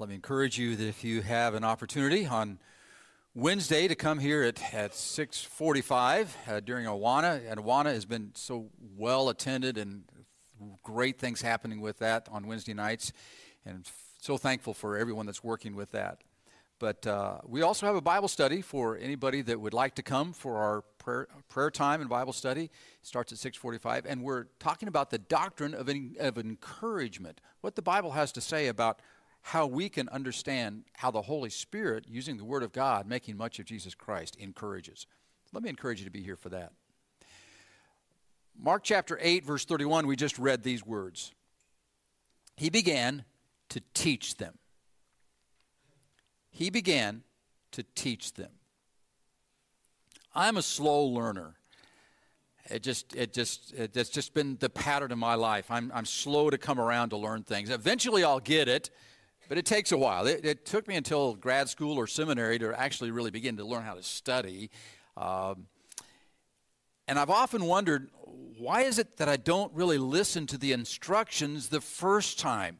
Let me encourage you that if you have an opportunity on Wednesday to come here at, at 645 uh, during Awana, and Awana has been so well attended and great things happening with that on Wednesday nights, and so thankful for everyone that's working with that. But uh, we also have a Bible study for anybody that would like to come for our prayer, prayer time and Bible study. It starts at 6:45, and we're talking about the doctrine of, of encouragement, what the Bible has to say about how we can understand how the Holy Spirit, using the Word of God, making much of Jesus Christ, encourages. Let me encourage you to be here for that. Mark chapter 8, verse 31, we just read these words. He began to teach them. He began to teach them. I'm a slow learner. It just, it just, it's just been the pattern of my life. I'm, I'm slow to come around to learn things. Eventually, I'll get it, but it takes a while. It, it, took me until grad school or seminary to actually really begin to learn how to study. Um, and I've often wondered why is it that I don't really listen to the instructions the first time?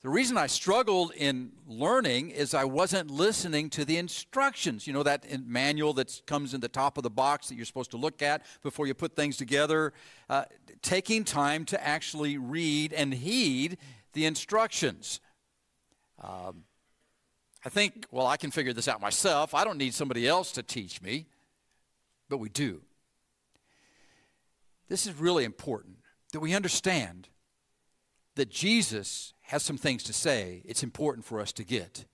The reason I struggled in learning is I wasn't listening to the instructions. You know, that manual that comes in the top of the box that you're supposed to look at before you put things together. Uh, taking time to actually read and heed the instructions. Um, I think, well, I can figure this out myself. I don't need somebody else to teach me, but we do. This is really important that we understand that Jesus has some things to say, it's important for us to get.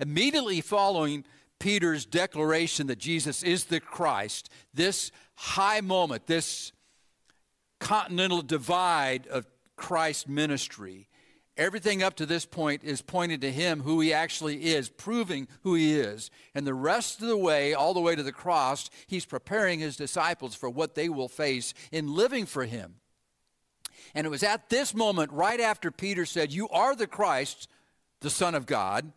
Immediately following Peter's declaration that Jesus is the Christ, this high moment, this continental divide of Christ's ministry, everything up to this point is pointing to him, who he actually is, proving who he is. And the rest of the way, all the way to the cross, he's preparing his disciples for what they will face in living for him. And it was at this moment, right after Peter said, You are the Christ, the Son of God,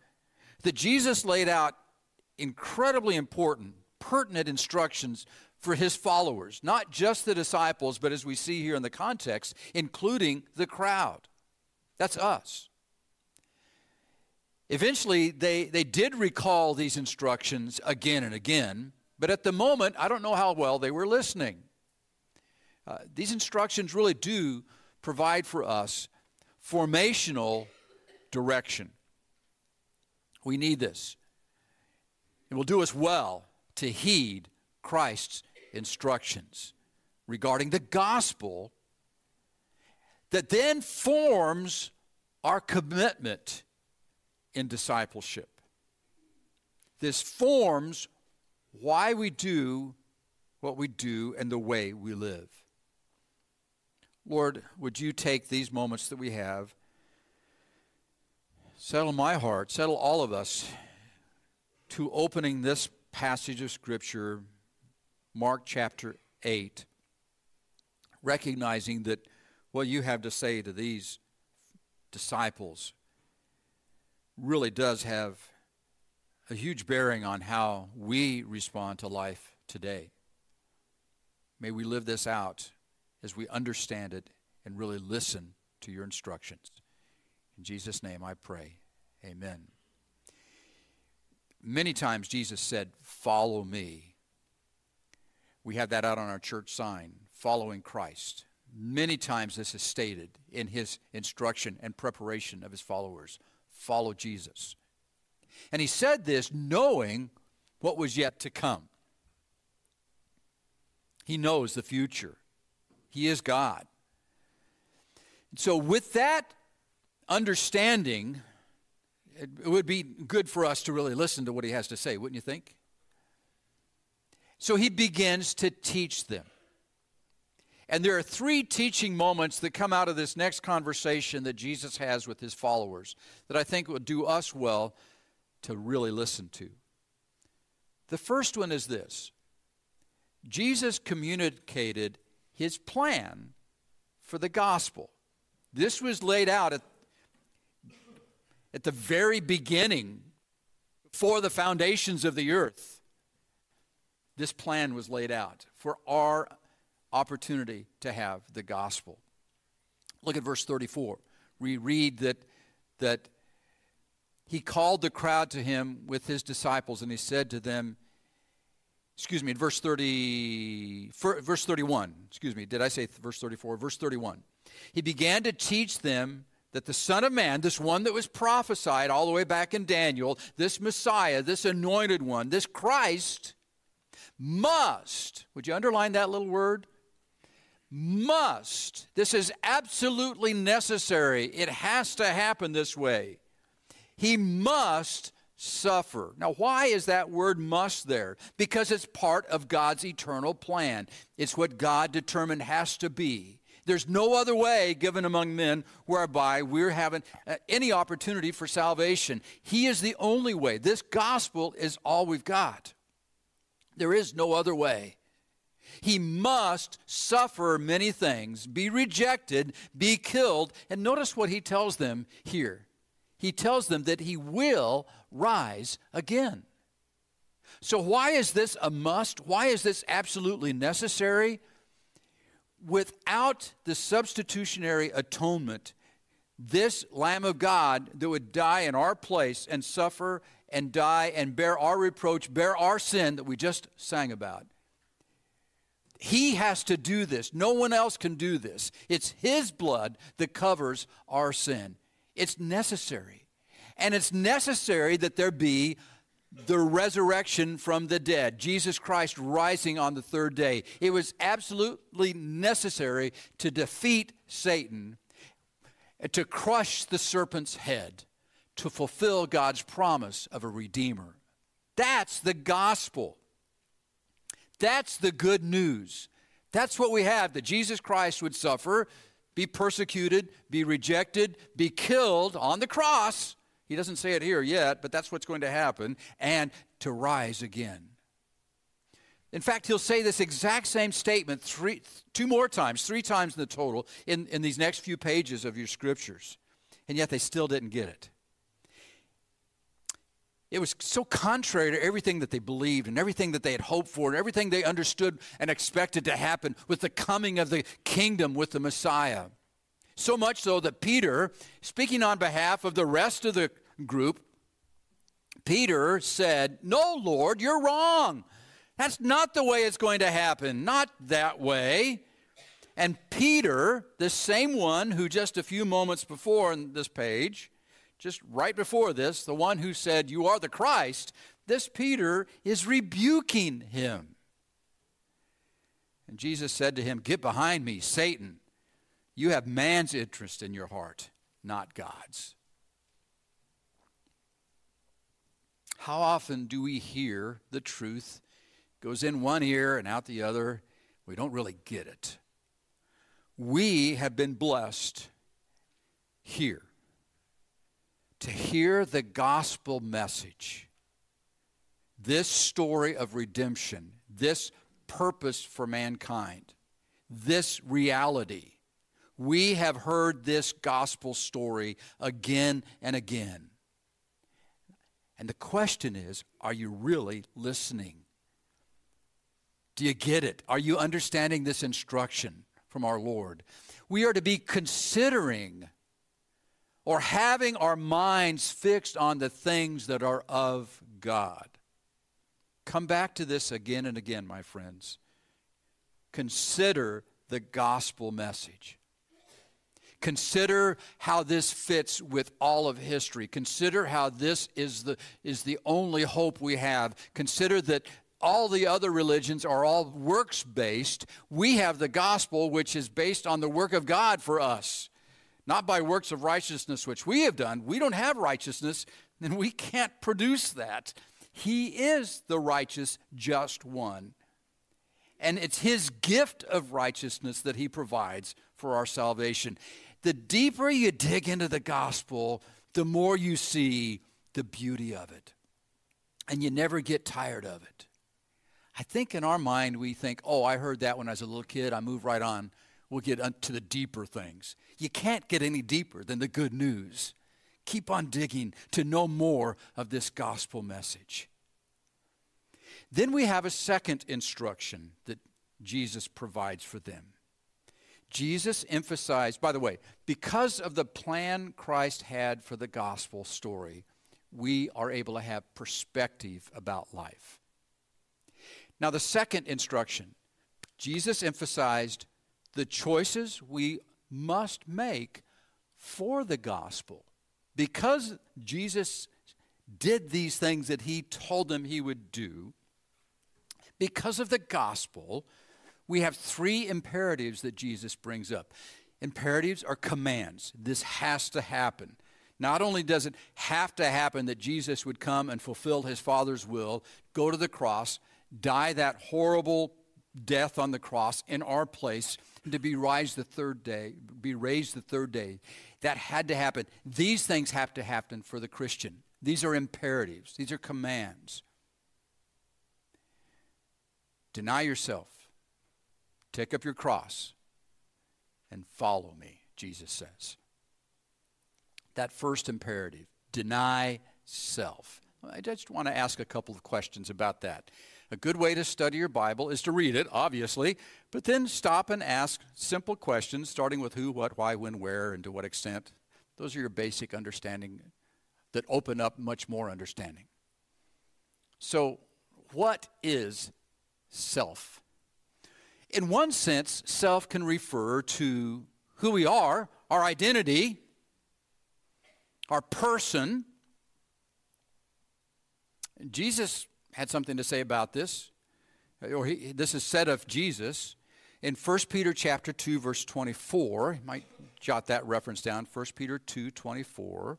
that Jesus laid out incredibly important, pertinent instructions for his followers, not just the disciples, but as we see here in the context, including the crowd. That's us. Eventually, they, they did recall these instructions again and again, but at the moment, I don't know how well they were listening. Uh, these instructions really do provide for us formational direction. We need this. It will do us well to heed Christ's instructions regarding the gospel that then forms our commitment in discipleship. This forms why we do what we do and the way we live. Lord, would you take these moments that we have, settle my heart, settle all of us to opening this passage of Scripture, Mark chapter 8, recognizing that what you have to say to these disciples really does have a huge bearing on how we respond to life today. May we live this out as we understand it and really listen to your instructions. In Jesus' name I pray. Amen. Many times Jesus said, Follow me. We have that out on our church sign, following Christ. Many times this is stated in his instruction and preparation of his followers follow Jesus. And he said this knowing what was yet to come. He knows the future. He is God. So, with that understanding, it would be good for us to really listen to what he has to say, wouldn't you think? So, he begins to teach them. And there are three teaching moments that come out of this next conversation that Jesus has with his followers that I think would do us well to really listen to. The first one is this Jesus communicated his plan for the gospel. This was laid out at, at the very beginning, before the foundations of the earth. This plan was laid out for our opportunity to have the gospel. Look at verse 34. We read that, that he called the crowd to him with his disciples, and he said to them, excuse me, in verse 30, verse 31, excuse me, did I say verse 34? Verse 31. He began to teach them that the Son of Man, this one that was prophesied all the way back in Daniel, this Messiah, this anointed one, this Christ, must, would you underline that little word? Must. This is absolutely necessary. It has to happen this way. He must suffer. Now, why is that word must there? Because it's part of God's eternal plan. It's what God determined has to be. There's no other way given among men whereby we're having uh, any opportunity for salvation. He is the only way. This gospel is all we've got. There is no other way. He must suffer many things, be rejected, be killed. And notice what he tells them here he tells them that he will rise again. So, why is this a must? Why is this absolutely necessary? Without the substitutionary atonement, this Lamb of God that would die in our place and suffer and die and bear our reproach, bear our sin that we just sang about. He has to do this. No one else can do this. It's His blood that covers our sin. It's necessary. And it's necessary that there be the resurrection from the dead, Jesus Christ rising on the third day. It was absolutely necessary to defeat Satan, to crush the serpent's head, to fulfill God's promise of a redeemer. That's the gospel. That's the good news. That's what we have that Jesus Christ would suffer be persecuted, be rejected, be killed on the cross. He doesn't say it here yet, but that's what's going to happen, and to rise again. In fact, he'll say this exact same statement three, two more times, three times in the total, in, in these next few pages of your scriptures. And yet they still didn't get it. It was so contrary to everything that they believed and everything that they had hoped for and everything they understood and expected to happen with the coming of the kingdom with the Messiah. So much so that Peter, speaking on behalf of the rest of the group, Peter said, No, Lord, you're wrong. That's not the way it's going to happen. Not that way. And Peter, the same one who just a few moments before in this page just right before this, the one who said, You are the Christ, this Peter is rebuking him. And Jesus said to him, Get behind me, Satan. You have man's interest in your heart, not God's. How often do we hear the truth goes in one ear and out the other? We don't really get it. We have been blessed here to hear the gospel message, this story of redemption, this purpose for mankind, this reality. We have heard this gospel story again and again. And the question is are you really listening? Do you get it? Are you understanding this instruction from our Lord? We are to be considering or having our minds fixed on the things that are of God. Come back to this again and again, my friends. Consider the gospel message. Consider how this fits with all of history. Consider how this is the, is the only hope we have. Consider that all the other religions are all works based. We have the gospel, which is based on the work of God for us not by works of righteousness which we have done. We don't have righteousness, and we can't produce that. He is the righteous, just one. And it's His gift of righteousness that He provides for our salvation. The deeper you dig into the gospel, the more you see the beauty of it. And you never get tired of it. I think in our mind, we think, oh, I heard that when I was a little kid. I move right on. We'll get to the deeper things. You can't get any deeper than the good news. Keep on digging to know more of this gospel message. Then we have a second instruction that Jesus provides for them. Jesus emphasized, by the way, because of the plan Christ had for the gospel story, we are able to have perspective about life. Now, the second instruction Jesus emphasized the choices we must make for the gospel. Because Jesus did these things that he told them he would do, because of the gospel, we have three imperatives that Jesus brings up. Imperatives are commands. This has to happen. Not only does it have to happen that Jesus would come and fulfill his Father's will, go to the cross, die that horrible death on the cross in our place, to be raised the third day, be raised the third day. That had to happen. These things have to happen for the Christian. These are imperatives. These are commands. Deny yourself. Take up your cross and follow me, Jesus says. That first imperative, deny self. I just want to ask a couple of questions about that. A good way to study your Bible is to read it, obviously, but then stop and ask simple questions, starting with who, what, why, when, where, and to what extent. Those are your basic understanding that open up much more understanding. So, what is self? In one sense, self can refer to who we are, our identity, our person. Jesus had something to say about this, or he, this is said of Jesus in 1 Peter chapter 2 verse 24. You might jot that reference down. 1 Peter 2 24.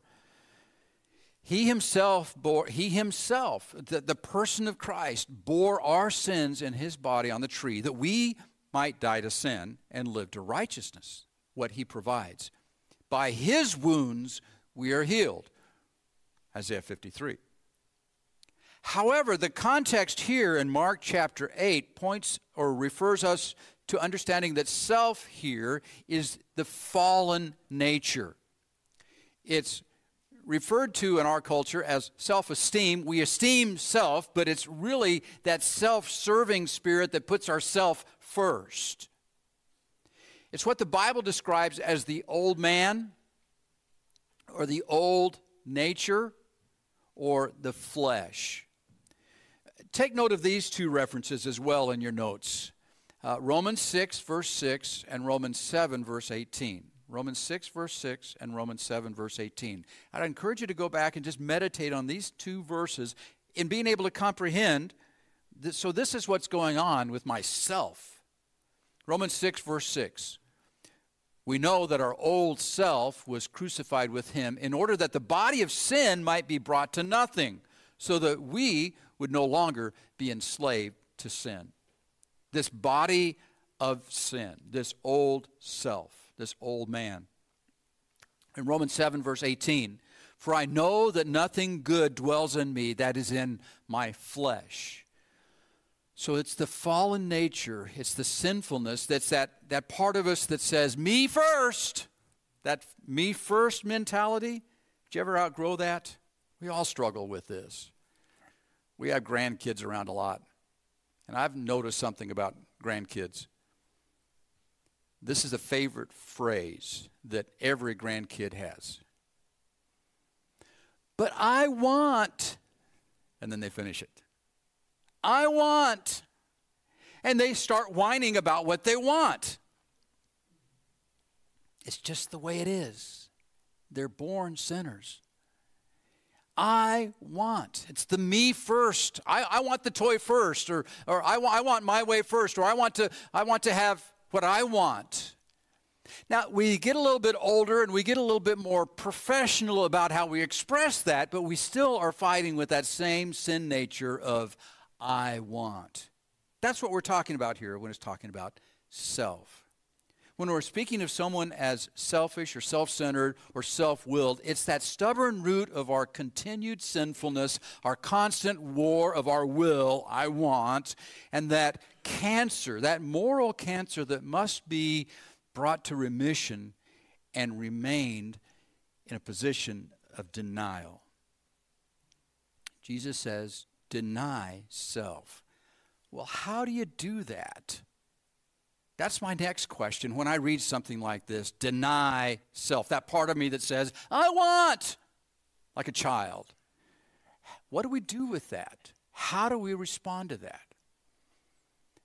He himself bore, he himself, the, the person of Christ, bore our sins in his body on the tree that we might die to sin and live to righteousness, what he provides. By his wounds we are healed. Isaiah 53. However, the context here in Mark chapter 8 points or refers us to understanding that self here is the fallen nature. It's referred to in our culture as self esteem. We esteem self, but it's really that self serving spirit that puts ourself first. It's what the Bible describes as the old man or the old nature or the flesh. Take note of these two references as well in your notes uh, Romans 6, verse 6, and Romans 7, verse 18. Romans 6, verse 6, and Romans 7, verse 18. I'd encourage you to go back and just meditate on these two verses in being able to comprehend. This, so, this is what's going on with myself. Romans 6, verse 6. We know that our old self was crucified with him in order that the body of sin might be brought to nothing, so that we would no longer be enslaved to sin. This body of sin, this old self, this old man. In Romans 7, verse 18, for I know that nothing good dwells in me, that is in my flesh. So it's the fallen nature, it's the sinfulness that's that, that part of us that says, me first. That me first mentality. Did you ever outgrow that? We all struggle with this we have grandkids around a lot. And I've noticed something about grandkids. This is a favorite phrase that every grandkid has. But I want, and then they finish it. I want. And they start whining about what they want. It's just the way it is. They're born sinners. I want. It's the me first. I, I want the toy first, or, or I, I want my way first, or I want, to, I want to have what I want. Now, we get a little bit older and we get a little bit more professional about how we express that, but we still are fighting with that same sin nature of I want. That's what we're talking about here when it's talking about self when we're speaking of someone as selfish or self centered or self willed, it's that stubborn root of our continued sinfulness, our constant war of our will, I want, and that cancer, that moral cancer that must be brought to remission and remained in a position of denial. Jesus says, deny self. Well, how do you do that? That's my next question when I read something like this deny self. That part of me that says, I want, like a child. What do we do with that? How do we respond to that?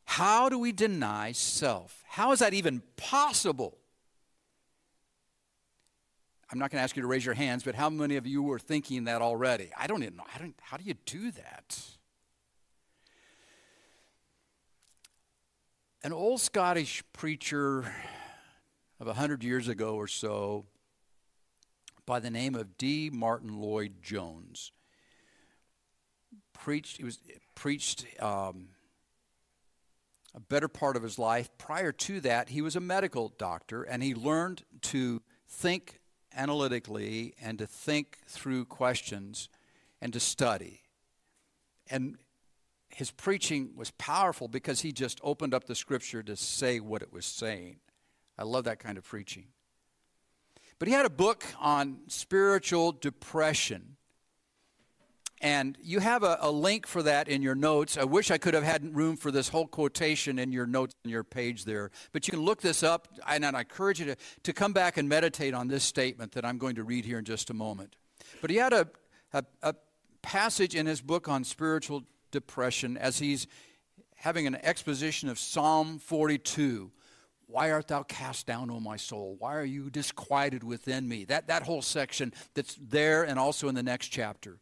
How do we deny self? How is that even possible? I'm not going to ask you to raise your hands, but how many of you were thinking that already? I don't even know. I don't, how do you do that? An old Scottish preacher of 100 years ago or so by the name of D. Martyn Lloyd Jones preached, he was preached um, a better part of his life. Prior to that, he was a medical doctor and he learned to think analytically and to think through questions and to study. And his preaching was powerful because he just opened up the scripture to say what it was saying. I love that kind of preaching. But he had a book on spiritual depression. And you have a, a, link for that in your notes. I wish I could have had room for this whole quotation in your notes on your page there. But you can look this up, and I encourage you to, to come back and meditate on this statement that I'm going to read here in just a moment. But he had a, a, a passage in his book on spiritual depression as he's having an exposition of Psalm 42. Why art thou cast down, O my soul? Why are you disquieted within me? That, that whole section that's there and also in the next chapter.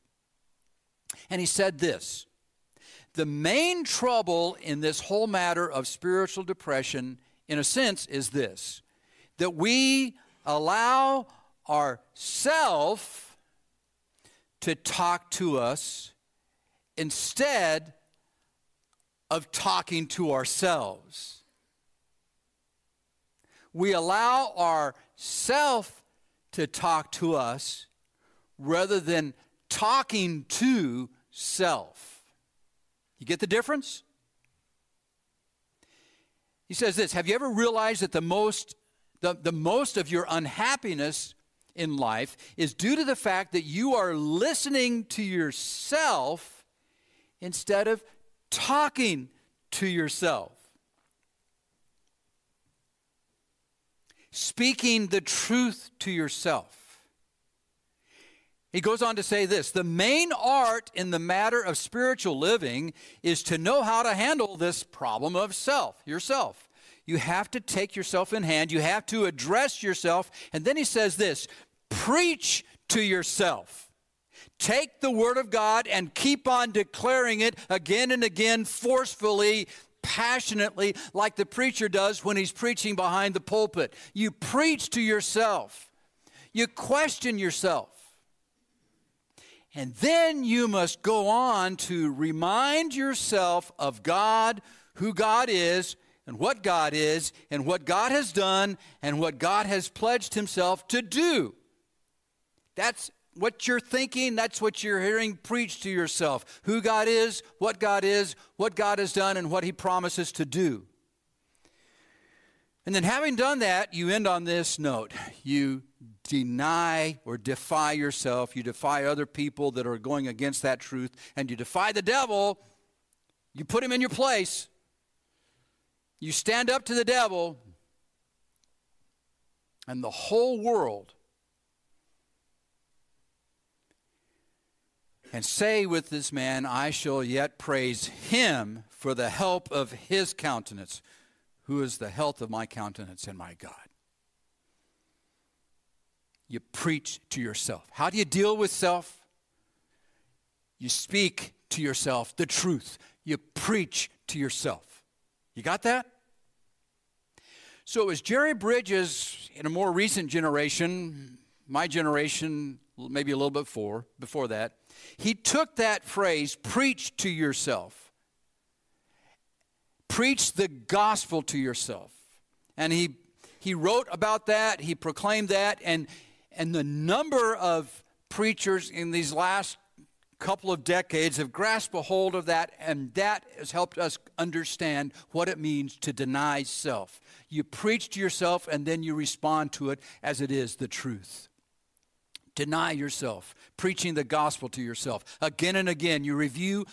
And he said this The main trouble in this whole matter of spiritual depression, in a sense, is this that we allow ourself to talk to us instead of talking to ourselves. We allow ourself to talk to us rather than talking to self. You get the difference? He says this Have you ever realized that the most, the, the most of your unhappiness in life is due to the fact that you are listening to yourself instead of talking to yourself? Speaking the truth to yourself. He goes on to say this the main art in the matter of spiritual living is to know how to handle this problem of self, yourself. You have to take yourself in hand, you have to address yourself. And then he says this preach to yourself. Take the word of God and keep on declaring it again and again, forcefully, passionately, like the preacher does when he's preaching behind the pulpit. You preach to yourself, you question yourself. And then you must go on to remind yourself of God, who God is, and what God is, and what God has done, and what God has pledged Himself to do. That's what you're thinking, that's what you're hearing preached to yourself. Who God is, what God is, what God has done, and what He promises to do. And then, having done that, you end on this note. You deny or defy yourself, you defy other people that are going against that truth, and you defy the devil, you put him in your place, you stand up to the devil, and the whole world and say with this man, I shall yet praise him for the help of his countenance, who is the health of my countenance and my God you preach to yourself. How do you deal with self? You speak to yourself the truth. You preach to yourself. You got that? So it was Jerry Bridges in a more recent generation, my generation, maybe a little bit before, before that. He took that phrase, preach to yourself. Preach the gospel to yourself. And he he wrote about that, he proclaimed that, and and the number of preachers in these last couple of decades have grasped a hold of that, and that has helped us understand what it means to deny self. You preach to yourself, and then you respond to it as it is the truth. Deny yourself, preaching the gospel to yourself. Again and again, you review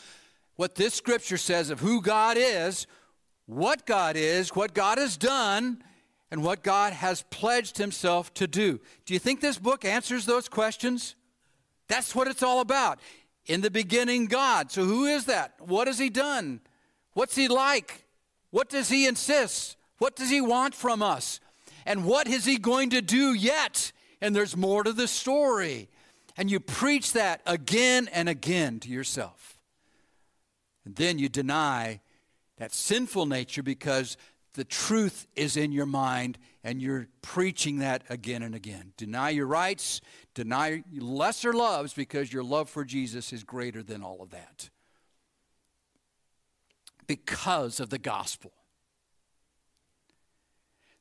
what this scripture says of who God is, what God is, what God has done, and what God has pledged himself to do. Do you think this book answers those questions? That's what it's all about. In the beginning, God. So who is that? What has he done? What's he like? What does he insist? What does he want from us? And what is he going to do yet? And there's more to the story. And you preach that again and again to yourself. And then you deny that sinful nature because the truth is in your mind and you're preaching that again and again. Deny your rights, deny lesser loves because your love for Jesus is greater than all of that. Because of the gospel.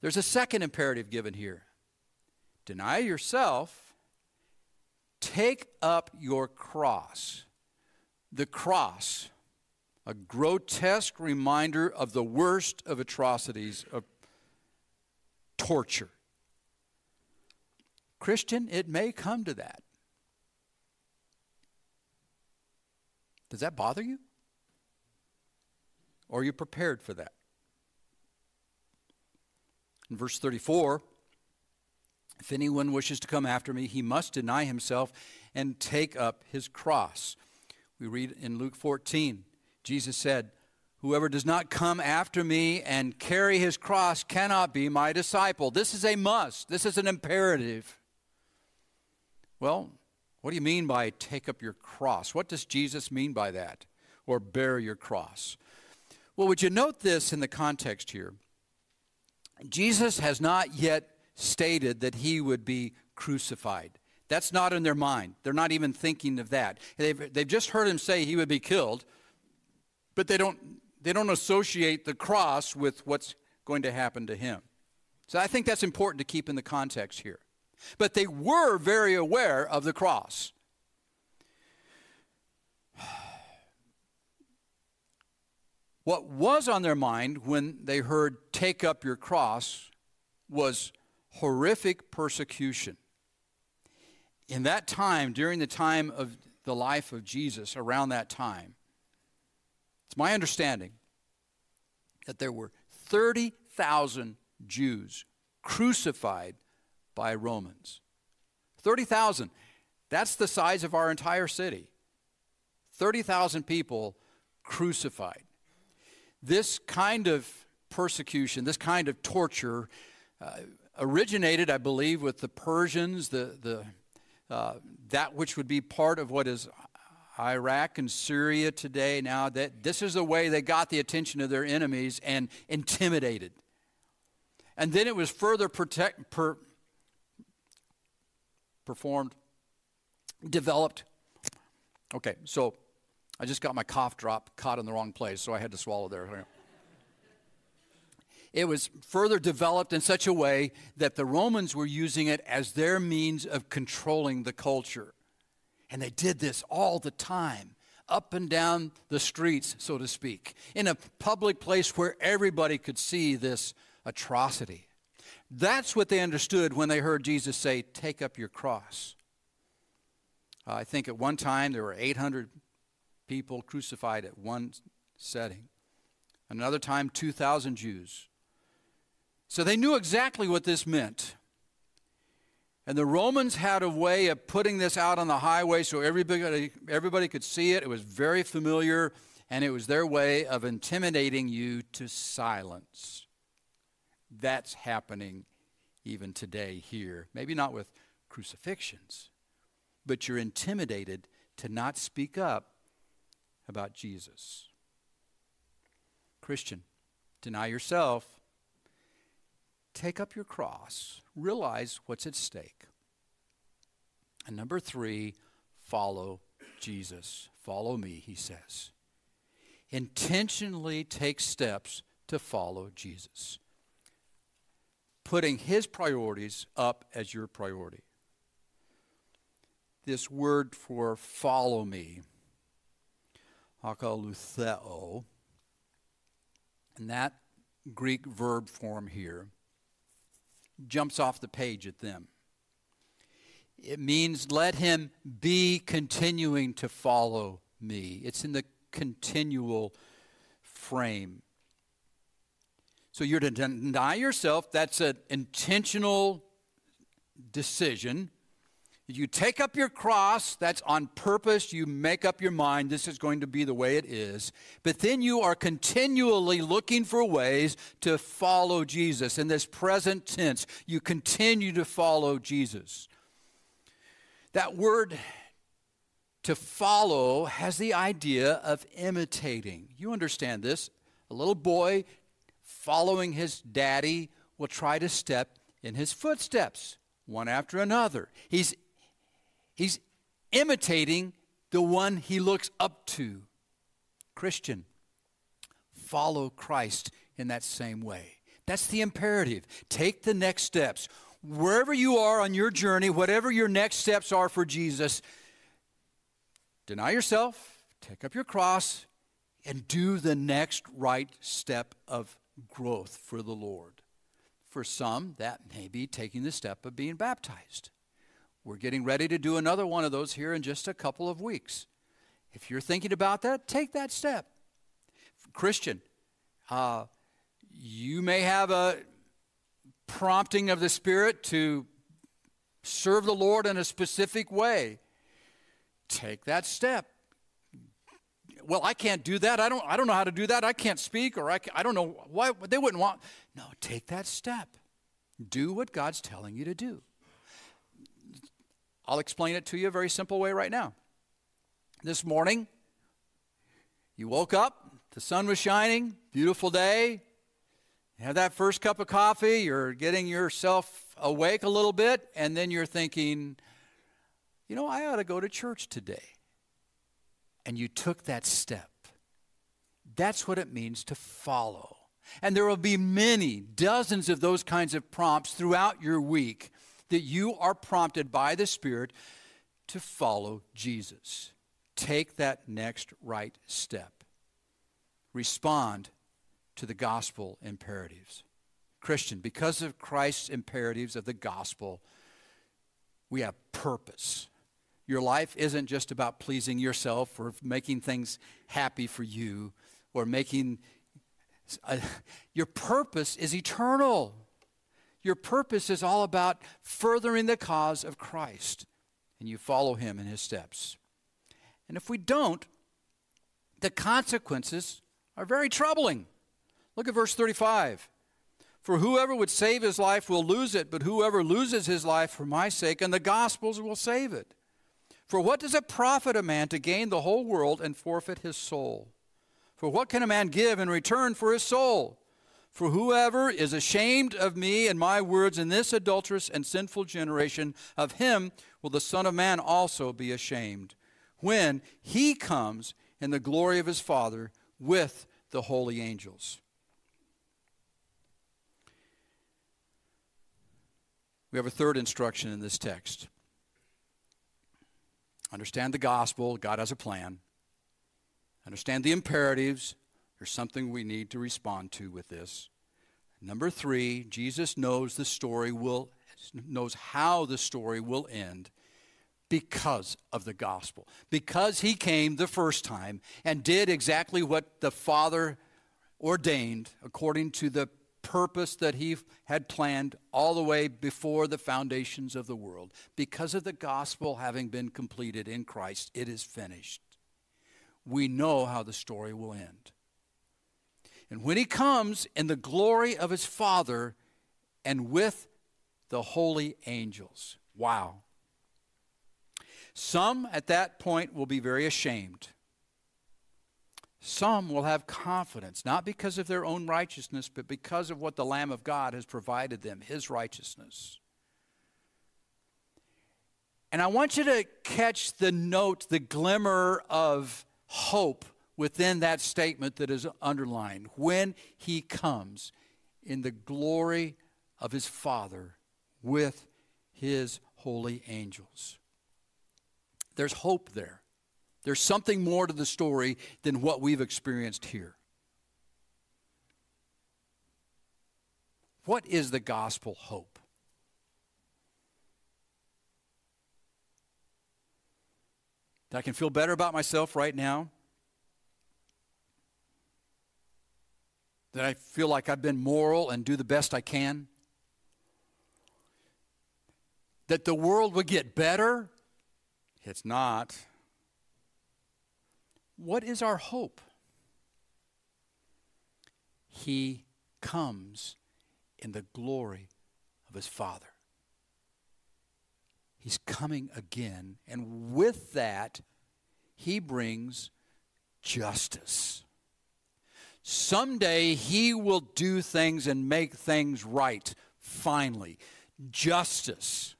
There's a second imperative given here deny yourself, take up your cross. The cross a grotesque reminder of the worst of atrocities of torture. Christian, it may come to that. Does that bother you? Or are you prepared for that? In verse 34, if anyone wishes to come after me, he must deny himself and take up his cross. We read in Luke 14 Jesus said, Whoever does not come after me and carry his cross cannot be my disciple. This is a must, this is an imperative. Well, what do you mean by take up your cross? What does Jesus mean by that? Or bear your cross? Well, would you note this in the context here? Jesus has not yet stated that he would be crucified. That's not in their mind. They're not even thinking of that. They've, they've just heard him say he would be killed but they don't, they don't associate the cross with what's going to happen to him. So I think that's important to keep in the context here. But they were very aware of the cross. What was on their mind when they heard, Take up your cross, was horrific persecution. In that time, during the time of the life of Jesus, around that time, it's my understanding that there were 30,000 Jews crucified by Romans. 30,000. That's the size of our entire city. 30,000 people crucified. This kind of persecution, this kind of torture, uh, originated, I believe, with the Persians, the, the, uh, that which would be part of what is Iraq and Syria today now that this is the way they got the attention of their enemies and intimidated. And then it was further protect, per, performed, developed. Okay, so I just got my cough drop caught in the wrong place, so I had to swallow there. It was further developed in such a way that the Romans were using it as their means of controlling the culture. And they did this all the time, up and down the streets, so to speak, in a public place where everybody could see this atrocity. That's what they understood when they heard Jesus say, Take up your cross. Uh, I think at one time there were 800 people crucified at one setting. Another time, 2,000 Jews. So they knew exactly what this meant. And the Romans had a way of putting this out on the highway so everybody, everybody could see it. It was very familiar, and it was their way of intimidating you to silence. That's happening even today here. Maybe not with crucifixions, but you're intimidated to not speak up about Jesus. Christian, deny yourself take up your cross, realize what's at stake. And number three, follow Jesus. Follow me, he says. Intentionally take steps to follow Jesus, putting his priorities up as your priority. This word for follow me, akoloutheo, and that Greek verb form here jumps off the page at them. It means let him be continuing to follow me. It's in the continual frame. So you're to deny yourself. That's an intentional decision. You take up your cross, that's on purpose. You make up your mind, this is going to be the way it is. But then you are continually looking for ways to follow Jesus. In this present tense, you continue to follow Jesus. That word to follow has the idea of imitating. You understand this. A little boy following his daddy will try to step in his footsteps, one after another. He's He's imitating the one he looks up to. Christian, follow Christ in that same way. That's the imperative. Take the next steps. Wherever you are on your journey, whatever your next steps are for Jesus, deny yourself, take up your cross, and do the next right step of growth for the Lord. For some, that may be taking the step of being baptized. We're getting ready to do another one of those here in just a couple of weeks. If you're thinking about that, take that step. Christian, uh, you may have a prompting of the Spirit to serve the Lord in a specific way. Take that step. Well, I can't do that. I don't, I don't know how to do that. I can't speak, or I, I don't know why they wouldn't want. No, take that step. Do what God's telling you to do. I'll explain it to you a very simple way right now. This morning, you woke up, the sun was shining, beautiful day. You have that first cup of coffee, you're getting yourself awake a little bit, and then you're thinking, you know, I ought to go to church today. And you took that step. That's what it means to follow. And there will be many, dozens of those kinds of prompts throughout your week that you are prompted by the Spirit to follow Jesus. Take that next right step. Respond to the gospel imperatives. Christian, because of Christ's imperatives of the gospel, we have purpose. Your life isn't just about pleasing yourself or making things happy for you or making. Uh, your purpose is eternal. Your purpose is all about furthering the cause of Christ, and you follow him in his steps. And if we don't, the consequences are very troubling. Look at verse 35. For whoever would save his life will lose it, but whoever loses his life for my sake and the gospel's will save it. For what does it profit a man to gain the whole world and forfeit his soul? For what can a man give in return for his soul? For whoever is ashamed of me and my words in this adulterous and sinful generation, of him will the Son of Man also be ashamed, when he comes in the glory of his Father with the holy angels. We have a third instruction in this text. Understand the gospel, God has a plan. Understand the imperatives, there's something we need to respond to with this. Number three, Jesus knows the story will, knows how the story will end because of the gospel. Because he came the first time and did exactly what the Father ordained according to the purpose that he had planned all the way before the foundations of the world. Because of the gospel having been completed in Christ, it is finished. We know how the story will end. And when he comes in the glory of his Father and with the holy angels. Wow. Some at that point will be very ashamed. Some will have confidence, not because of their own righteousness, but because of what the Lamb of God has provided them, his righteousness. And I want you to catch the note, the glimmer of hope within that statement that is underlined when he comes in the glory of his Father with his holy angels. There's hope there. There's something more to the story than what we've experienced here. What is the gospel hope? That I can feel better about myself right now. That I feel like I've been moral and do the best I can. that the world would get better? It's not. What is our hope? He comes in the glory of his Father. He's coming again, and with that, he brings justice. Someday he will do things and make things right, finally. Justice.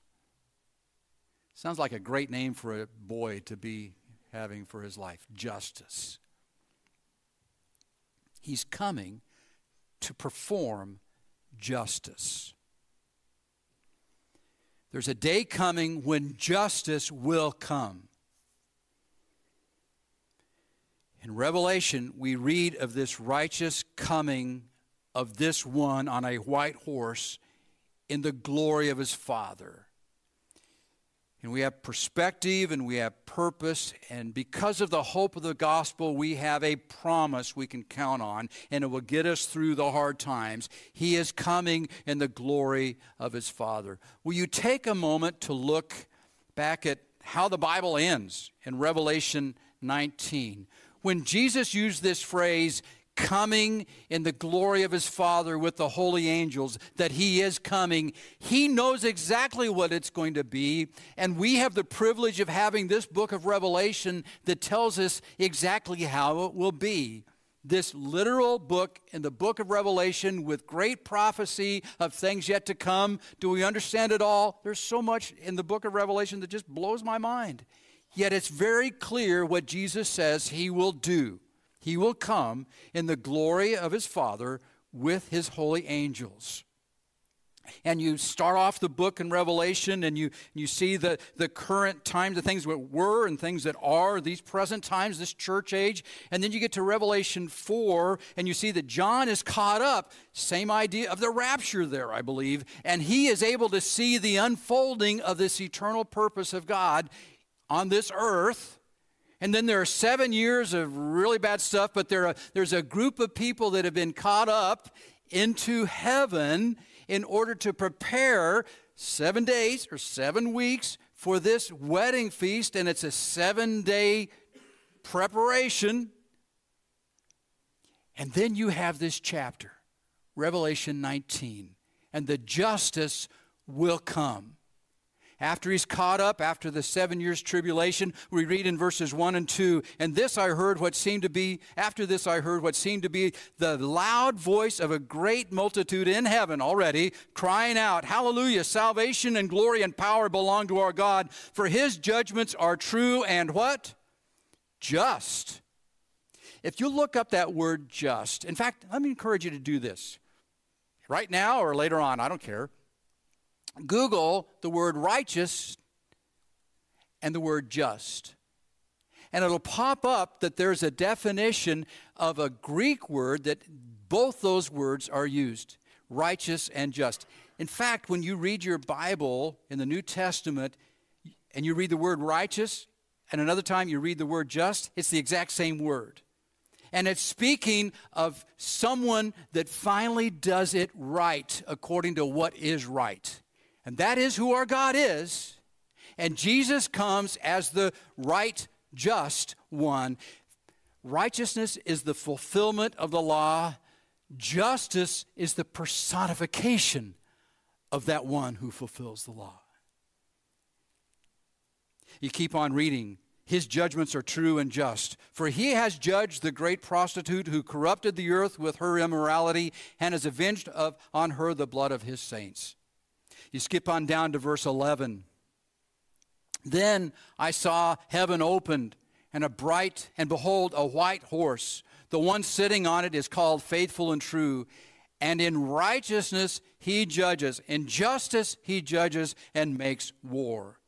Sounds like a great name for a boy to be having for his life justice. He's coming to perform justice. There's a day coming when justice will come. In Revelation, we read of this righteous coming of this one on a white horse in the glory of his Father. And we have perspective and we have purpose. And because of the hope of the gospel, we have a promise we can count on, and it will get us through the hard times. He is coming in the glory of his Father. Will you take a moment to look back at how the Bible ends in Revelation 19? When Jesus used this phrase, coming in the glory of his Father with the holy angels, that he is coming. He knows exactly what it's going to be. And we have the privilege of having this book of Revelation that tells us exactly how it will be. This literal book in the book of Revelation with great prophecy of things yet to come. Do we understand it all? There's so much in the book of Revelation that just blows my mind. Yet it's very clear what Jesus says he will do. He will come in the glory of his Father with his holy angels. And you start off the book in Revelation and you, you see the, the current times, the things that were and things that are, these present times, this church age. And then you get to Revelation 4 and you see that John is caught up, same idea of the rapture there, I believe. And he is able to see the unfolding of this eternal purpose of God on this earth and then there are seven years of really bad stuff, but there are, there's a group of people that have been caught up into heaven in order to prepare seven days or seven weeks for this wedding feast. And it's a seven day preparation. And then you have this chapter, Revelation 19, and the justice will come. After he's caught up, after the seven years tribulation, we read in verses 1 and 2, and this I heard what seemed to be, after this I heard what seemed to be the loud voice of a great multitude in heaven already, crying out, Hallelujah, salvation and glory and power belong to our God, for his judgments are true and what? Just. If you look up that word just, in fact, let me encourage you to do this right now or later on, I don't care. Google the word righteous and the word just. And it'll pop up that there's a definition of a Greek word that both those words are used righteous and just. In fact, when you read your Bible in the New Testament and you read the word righteous, and another time you read the word just, it's the exact same word. And it's speaking of someone that finally does it right according to what is right. And that is who our God is. And Jesus comes as the right, just one. Righteousness is the fulfillment of the law, justice is the personification of that one who fulfills the law. You keep on reading. His judgments are true and just. For he has judged the great prostitute who corrupted the earth with her immorality and has avenged of, on her the blood of his saints. You skip on down to verse 11. Then I saw heaven opened, and a bright, and behold, a white horse. The one sitting on it is called Faithful and True. And in righteousness he judges, in justice he judges and makes war.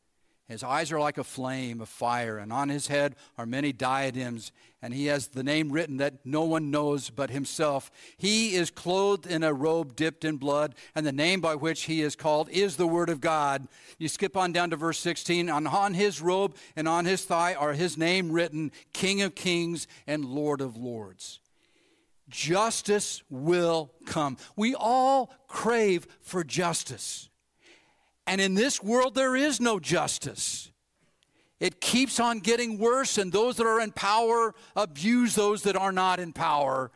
His eyes are like a flame of fire, and on his head are many diadems, and he has the name written that no one knows but himself. He is clothed in a robe dipped in blood, and the name by which he is called is the Word of God. You skip on down to verse 16. And on his robe and on his thigh are his name written King of Kings and Lord of Lords. Justice will come. We all crave for justice. And in this world, there is no justice. It keeps on getting worse, and those that are in power abuse those that are not in power.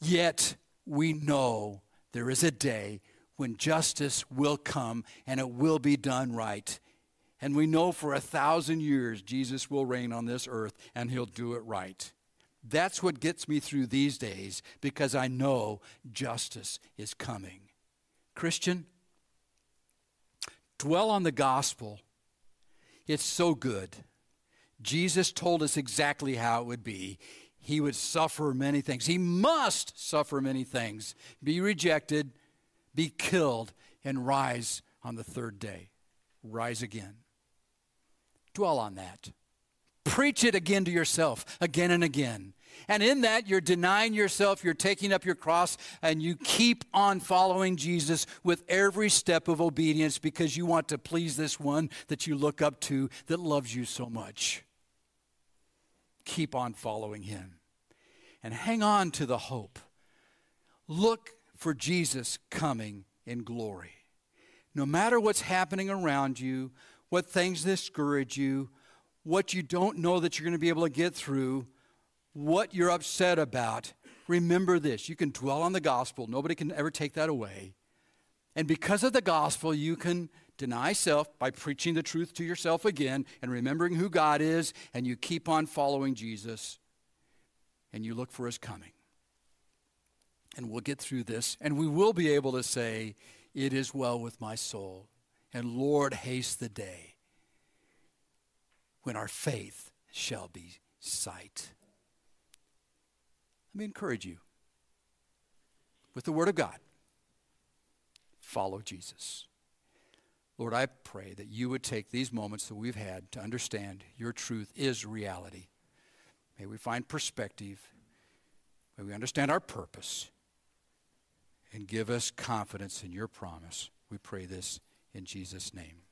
Yet we know there is a day when justice will come and it will be done right. And we know for a thousand years Jesus will reign on this earth and he'll do it right. That's what gets me through these days because I know justice is coming. Christian, dwell on the gospel. It's so good. Jesus told us exactly how it would be. He would suffer many things. He must suffer many things, be rejected, be killed, and rise on the third day. Rise again. Dwell on that. Preach it again to yourself, again and again. And in that, you're denying yourself, you're taking up your cross, and you keep on following Jesus with every step of obedience because you want to please this one that you look up to that loves you so much. Keep on following him and hang on to the hope. Look for Jesus coming in glory. No matter what's happening around you, what things discourage you, what you don't know that you're going to be able to get through, what you're upset about, remember this. You can dwell on the gospel, nobody can ever take that away. And because of the gospel, you can deny self by preaching the truth to yourself again and remembering who God is, and you keep on following Jesus and you look for his coming. And we'll get through this, and we will be able to say, It is well with my soul. And Lord, haste the day when our faith shall be sight. Let me encourage you with the Word of God follow Jesus. Lord, I pray that you would take these moments that we've had to understand your truth is reality. May we find perspective. May we understand our purpose. And give us confidence in your promise. We pray this in Jesus' name.